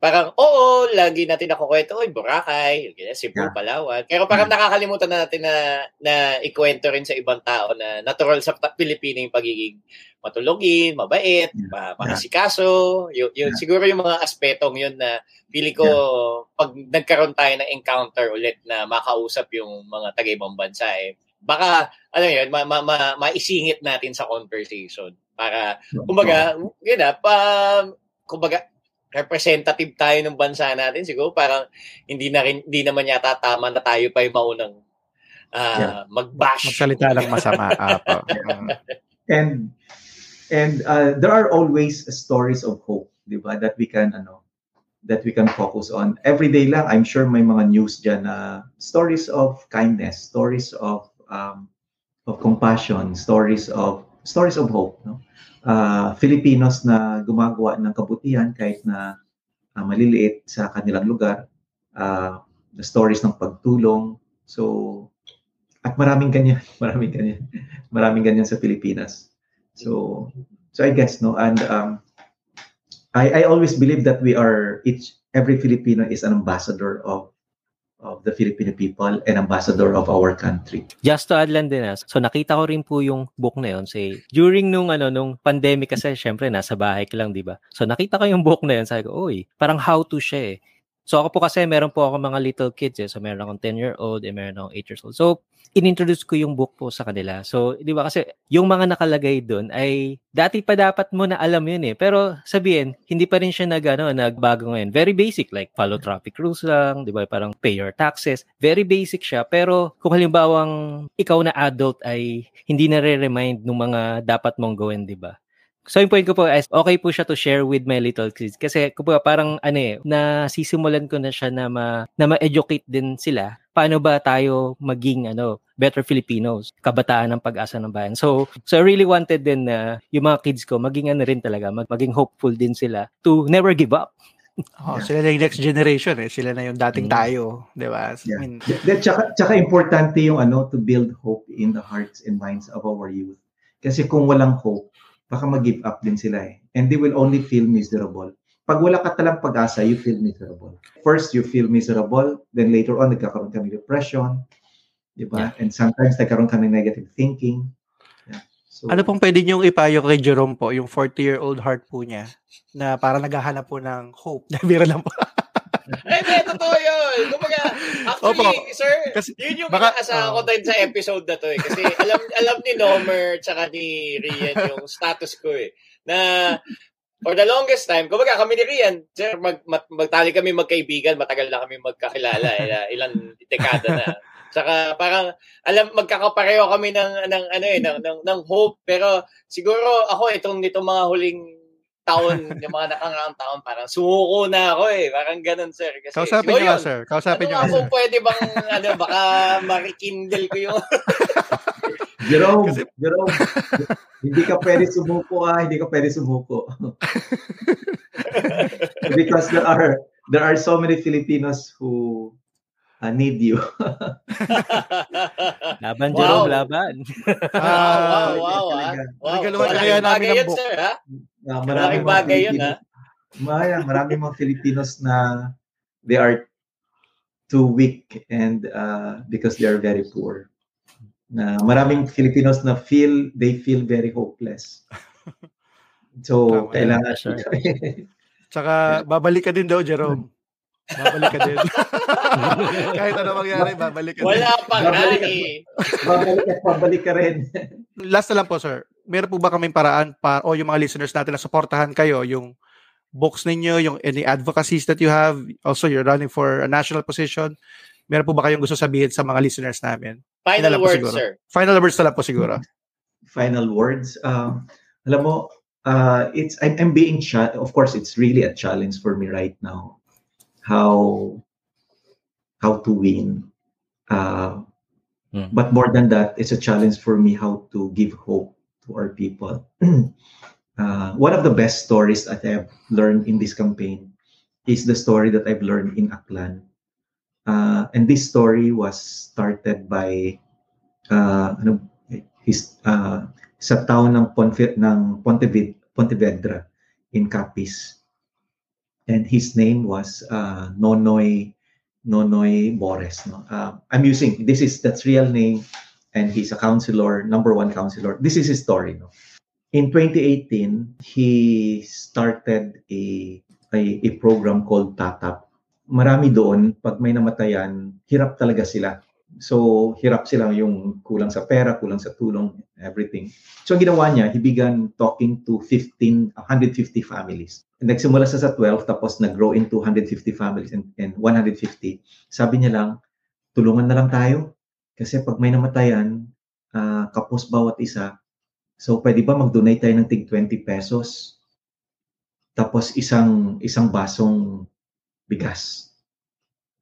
parang, oo, lagi natin nakukwento, oy, Boracay, Cebu, Yeah. Palawan. Pero parang nakakalimutan na natin na, na ikwento rin sa ibang tao na natural sa Pilipino yung pagiging matulogin, mabait, Yeah. ma- makasikaso. Yun, yun, Yeah. Siguro yung mga aspetong yun na pili ko pag nagkaroon tayo ng encounter ulit na makausap yung mga taga-ibang bansa eh, baka ano yun, ma, ma, ma, maisingit natin sa conversation para kumbaga, yun na, pa, kumbaga, representative tayo ng bansa natin siguro parang hindi na rin, hindi naman yata tama na tayo pa yung maunang ah, Yeah. mag-bash. Magsalita lang masama. Apo. Mm. and and uh, there are always stories of hope, 'di ba? That we can ano that we can focus on. Every day lang, I'm sure may mga news diyan na stories of kindness, stories of um, of compassion, stories of stories of hope, no? Uh, Filipinos na gumagawa ng kabutihan kahit na uh, maliliit sa kanilang lugar. Uh, the stories ng pagtulong. So at maraming ganyan, maraming ganyan. Maraming ganyan sa Pilipinas. So so I guess no and um I I always believe that we are each every Filipino is an ambassador of of the Filipino people and ambassador of our country. Just to add lang din ah, so nakita ko rin po yung book na yun. Say, during nung ano nung pandemic kasi syempre nasa bahay ka lang, 'di ba? So nakita ko yung book na yun, sabi ko, "Oy, parang how to siya eh." So ako po kasi meron po ako mga little kids eh. So meron akong 10-year-old and meron akong 8 years old. So inintroduce ko yung book po sa kanila. So, di ba kasi yung mga nakalagay doon ay dati pa dapat mo na alam yun eh. Pero sabihin, hindi pa rin siya nag, ano, nagbago ngayon. Very basic like follow traffic rules lang, di ba? Parang pay your taxes. Very basic siya. Pero kung halimbawang ikaw na adult ay hindi na re-remind ng mga dapat mong gawin, di ba? So yung point ko po is okay po siya to share with my little kids kasi po parang ano eh na sisimulan ko na siya na ma, na ma-educate din sila paano ba tayo maging ano better Filipinos kabataan ng pag-asa ng bayan. So so I really wanted din na yung mga kids ko maging ano rin talaga mag, maging hopeful din sila to never give up. Oh, yeah. sila na yung next generation eh. Sila na yung dating mm. tayo, 'di ba? Yeah. I mean, tsaka, tsaka importante yung ano to build hope in the hearts and minds of our youth. Kasi kung walang hope, baka mag-give up din sila eh. And they will only feel miserable. Pag wala ka talang pag-asa, you feel miserable. First, you feel miserable. Then later on, nagkakaroon ka ng depression. Di ba? Yeah. And sometimes nagkaroon ka ng negative thinking. Yeah. So, ano pong pwede niyong ipayo kay Jerome po, yung 40-year-old heart po niya, na para naghahanap po ng hope. Bira lang po. Eh, hindi, totoo yun. Kumbaga, actually, Opo. sir, kasi, yun yung baka, inaasahan uh, ko din sa episode na to eh. Kasi alam alam ni Nomer tsaka ni Rian yung status ko eh. Na for the longest time, kumbaga kami ni Rian, sir, mag, mag, magtali kami magkaibigan, matagal na kami magkakilala, eh, ilang dekada na. Saka parang alam magkakapareho kami ng ng ano eh ng ng, ng hope pero siguro ako itong nito mga huling taon, yung mga nakangaraang taon, parang sumuko na ako eh. Parang ganun, sir. Kasi, Kausapin niyo sir. Kausapin ano niyo nga pwede bang, ano, baka marikindle ko yung... Jerome, Kasi... Jerome, hindi ka pwede sumuko ah, hindi ka pwede sumuko. Because there are there are so many Filipinos who uh, need you. laban, Jerome, wow. laban. ah, wow, wow, wow. wow. Regaluhan kaya namin ng book. Sir, ha? Uh, maraming bagay yun, ha? Maya, maraming mga Filipinos na they are too weak and uh, because they are very poor. Na maraming Filipinos na feel they feel very hopeless. So, Tama kailangan. Tsaka babalik ka din daw, Jerome. Babalik ka din. Kahit ano mangyari, babalik ka Wala din. pa nga eh. Babalik at babalik ka rin. Last na lang po, sir. Meron po ba kaming paraan para, o yung mga listeners natin na supportahan kayo, yung books ninyo, yung any advocacies that you have, also you're running for a national position, meron po ba kayong gusto sabihin sa mga listeners namin? Final words, sir. Final words na lang po siguro. Final words. Um, alam mo, uh, it's I'm, I'm being cha- of course it's really a challenge for me right now how how to win. Uh, mm. But more than that, it's a challenge for me how to give hope to our people. uh, one of the best stories that I've learned in this campaign is the story that I've learned in Aklan. Uh, and this story was started by uh, ano, his, uh, sa town ng, Ponfe, ng Pontevedra, Pontevedra in Capiz. And his name was uh, Nonoy Nonoy Bores. No? Uh, I'm using this is that's real name, and he's a counselor, number one counselor. This is his story. No? In 2018, he started a, a a program called Tatap. Marami doon, pag may namatayan, hirap talaga sila So, hirap sila yung kulang sa pera, kulang sa tulong, everything. So, ang ginawa niya, he began talking to 15, 150 families. Nagsimula sa sa 12, tapos nag-grow into 150 families and, and 150. Sabi niya lang, tulungan na lang tayo. Kasi pag may namatayan, uh, kapos bawat isa, so pwede ba mag-donate tayo ng tig 20 pesos? Tapos isang isang basong bigas.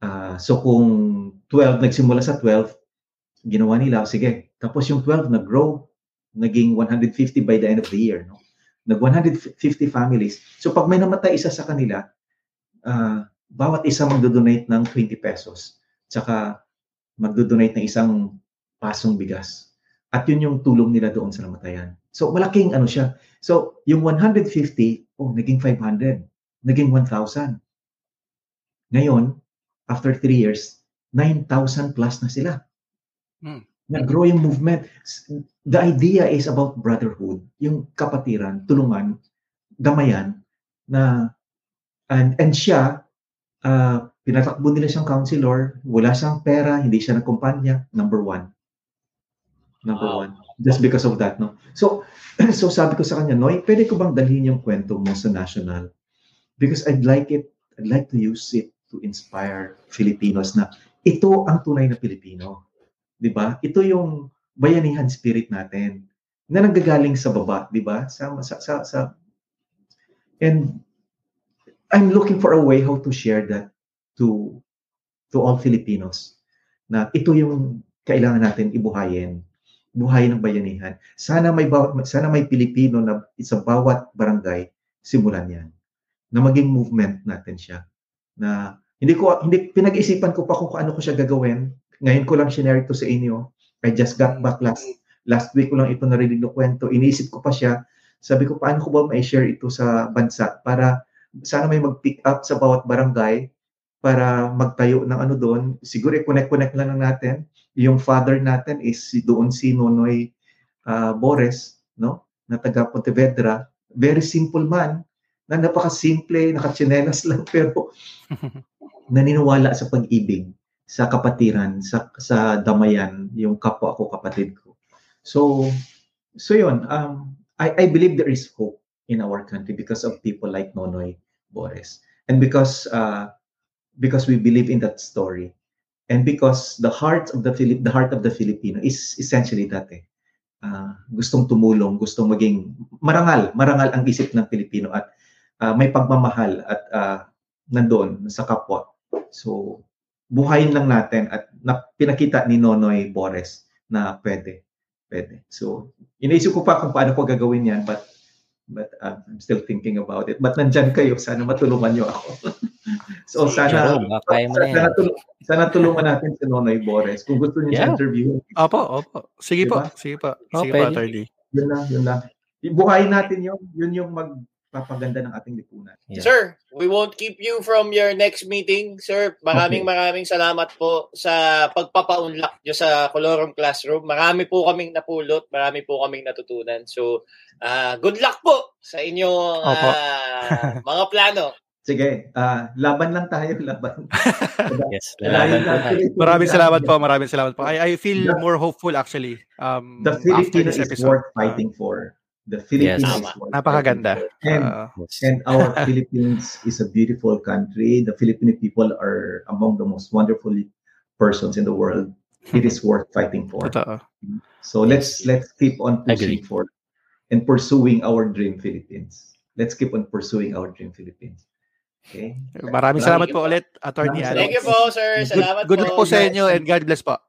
Uh, so kung 12, nagsimula sa 12, ginawa nila, sige, tapos yung 12 nag-grow, naging 150 by the end of the year. No? Nag 150 families. So pag may namatay isa sa kanila, uh, bawat isa magdo-donate ng 20 pesos. Tsaka magdo-donate ng isang pasong bigas. At yun yung tulong nila doon sa namatayan. So malaking ano siya. So yung 150, oh, naging 500. Naging 1,000. Ngayon, after three years, 9,000 plus na sila. Hmm. Nag-grow yung movement. The idea is about brotherhood, yung kapatiran, tulungan, gamayan, na and, and siya, uh, pinatakbo nila siyang counselor, wala siyang pera, hindi siya nagkumpanya, number one. Number Wow. one. Just because of that, no? So, so sabi ko sa kanya, Noy, pwede ko bang dalhin yung kwento mo sa national? Because I'd like it, I'd like to use it to inspire Filipinos na ito ang tunay na Pilipino. 'Di ba? Ito yung bayanihan spirit natin na nanggagaling sa baba, 'di ba? Sa, sa sa sa and I'm looking for a way how to share that to to all Filipinos na ito yung kailangan natin ibuhayin buhayin ng bayanihan. Sana may bawat sana may Pilipino na sa bawat barangay simulan 'yan. Na maging movement natin siya. Na hindi ko hindi pinag-isipan ko pa kung ano ko siya gagawin. Ngayon ko lang share ito sa inyo. I just got back last last week ko lang ito narinig na kwento. Iniisip ko pa siya. Sabi ko paano ko ba mai-share ito sa bansa para sana may mag-pick up sa bawat barangay para magtayo ng ano doon. Siguro i-connect-connect lang natin. Yung father natin is si doon si Nonoy ah, Bores, no? Na taga Pontevedra. Very simple man. Na napaka-simple, nakatsinelas lang pero naniniwala sa pag-ibig, sa kapatiran, sa sa damayan, yung kapwa ko, kapatid ko. So, so yun, um, I, I believe there is hope in our country because of people like Nonoy Bores. And because uh, because we believe in that story. And because the heart of the Philip the heart of the Filipino is essentially that eh. Ah, gustong tumulong, gustong maging marangal, marangal ang isip ng Pilipino at ah, may pagmamahal at ah, nandoon sa kapwa. So, buhayin lang natin at na, pinakita ni Nonoy Bores na pwede. Pwede. So, iniisip ko pa kung paano ko gagawin yan but but uh, I'm still thinking about it. But nandyan kayo, sana matulungan nyo ako. so, sana, Jerome, baka kaya mo na yan. sana, tulung- sana tulungan natin si Nonoy Bores. Kung gusto niyo Yeah. siya interview, Opo, opo. Sige po, Diba? sige po. Sige po, pwede. attorney. yun lang, yun lang. Buhayin natin yun. Yun yung magpapaganda ng ating lipunan. Yeah. Sir, we won't keep you from your next meeting. Sir, maraming Okay. maraming salamat po sa pagpapaunlak nyo sa Colorong Classroom. Marami po kaming napulot, marami po kaming natutunan. So, ah, good luck po sa inyong ah, mga plano. Sige, ah, laban lang tayo, laban. Yes, tayo. Philippines, Maraming salamat po, maraming salamat po. I, I feel The- more hopeful actually. Um, The Philippines is episode. worth fighting for. The Philippines Yes. is Tama. Napakaganda. And Uh, Yes. And our Philippines is a beautiful country. The Filipino people are among the most wonderful persons in the world. It is worth fighting for. totoo. So let's let's keep on pushing Agree. for and pursuing our dream Philippines. Let's keep on pursuing our dream Philippines. Okay? Maraming salamat po ulit, Attorney Maraming Thank Alex. you po, sir. Good, Salamat good po. luck po sa inyo and God bless po.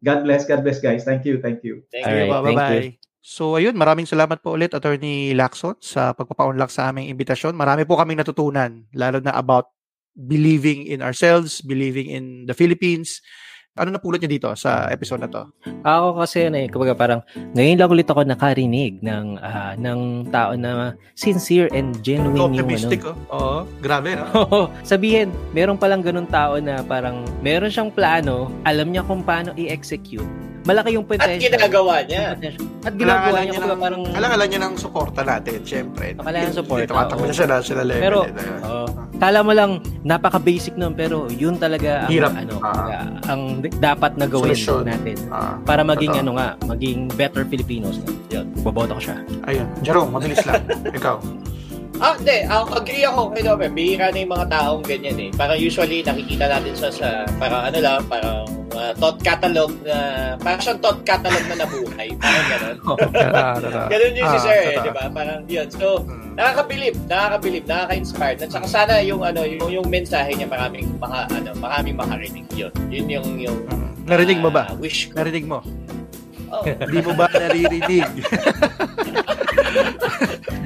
God bless, God bless guys. Thank you, thank you. Thank Alright, you. Bye thank bye. So ayun, maraming salamat po ulit Attorney Lacson sa pagpapaunlak sa aming imbitasyon. Marami po kaming natutunan lalo na about believing in ourselves, believing in the Philippines. Ano napulot niyo dito sa episode na to? Ako kasi ano eh, kumbaga parang ngayon lang ulit ako nakarinig ng ah, ng tao na sincere and genuine yung ano. Optimistic oh. Oo, grabe no? Oo, sabihin, meron palang ganun tao na parang meron siyang plano, alam niya kung paano i-execute. Malaki yung At potential. ginagawa niya. At ginagawa niya, niya ng, parang kailangan niya ng suporta natin, syempre. Kailangan suporta, Tumatakbo na siya na sila level. Pero. Oo. kala mo lang napaka-basic nun pero yun talaga ang Hirap. ano, kumbaga, ang dapat na gawin Solusyon. natin Ah, para maging totoo. ano nga, maging better Filipinos. Yun, boboto ko siya. Ayun. Jerome, mabilis lang. Ikaw. Ah, hindi. Ako, agree ako kay Nobe. Bihira na yung mga taong ganyan eh. Parang usually nakikita natin siya sa, parang ano lang, parang uh, thought catalog na, siyang thought catalog na nabuhay. Parang totoo. Ganun yung si Ah, Sir eh, di ba? Parang yun. So, Hmm. nakakabilib, nakakabilib, nakaka-inspired. At saka sana yung ano, yung, yung mensahe niya maraming maka, ano, maraming makarinig yun. Yun yung yung Hmm. Narinig mo ba? ah, wish ko. Narinig mo? Oh. Hindi mo ba naririnig?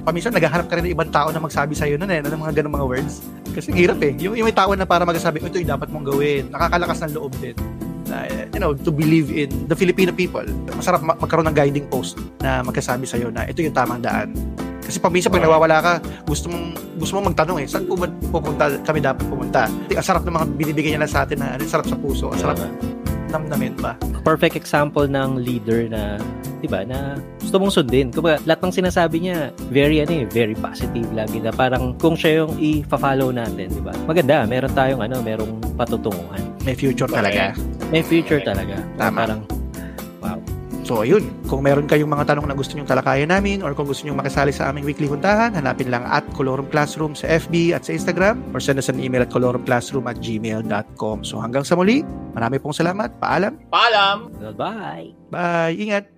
Paminsan, naghahanap ka rin ng ibang tao na magsabi sa'yo nun eh, ng mga ganong mga words. Kasi hirap eh. Yung, yung may tao na para magsasabi, ito yung dapat mong gawin. Nakakalakas ng loob din. Na, you know, to believe in the Filipino people. Masarap ma- magkaroon ng guiding post na magkasabi sa'yo na ito yung tamang daan. Kasi paminsan pag nawawala ka, gusto mong gusto mong magtanong eh, saan po ba pupunta kami dapat pumunta? Ang sarap ng mga binibigay niya lang sa atin na ang sarap sa puso, ang sarap namnamin pa. Perfect example ng leader na, di ba, na gusto mong sundin. Kumbaga, lahat ng sinasabi niya, very, ano eh, very positive lagi na parang kung siya yung i-follow natin, di ba? Maganda, meron tayong, ano, merong patutunguhan. May future talaga. May future talaga. Tama. Parang, wow. So, ayun. Kung meron kayong mga tanong na gusto nyong talakayan namin or kung gusto nyong makisali sa aming weekly huntahan, hanapin lang at Colorum Classroom sa FB at sa Instagram or send us an email at colorumclassroom at gmail.com. So, hanggang sa muli, marami pong salamat. Paalam. Paalam! Goodbye! Bye. Ingat.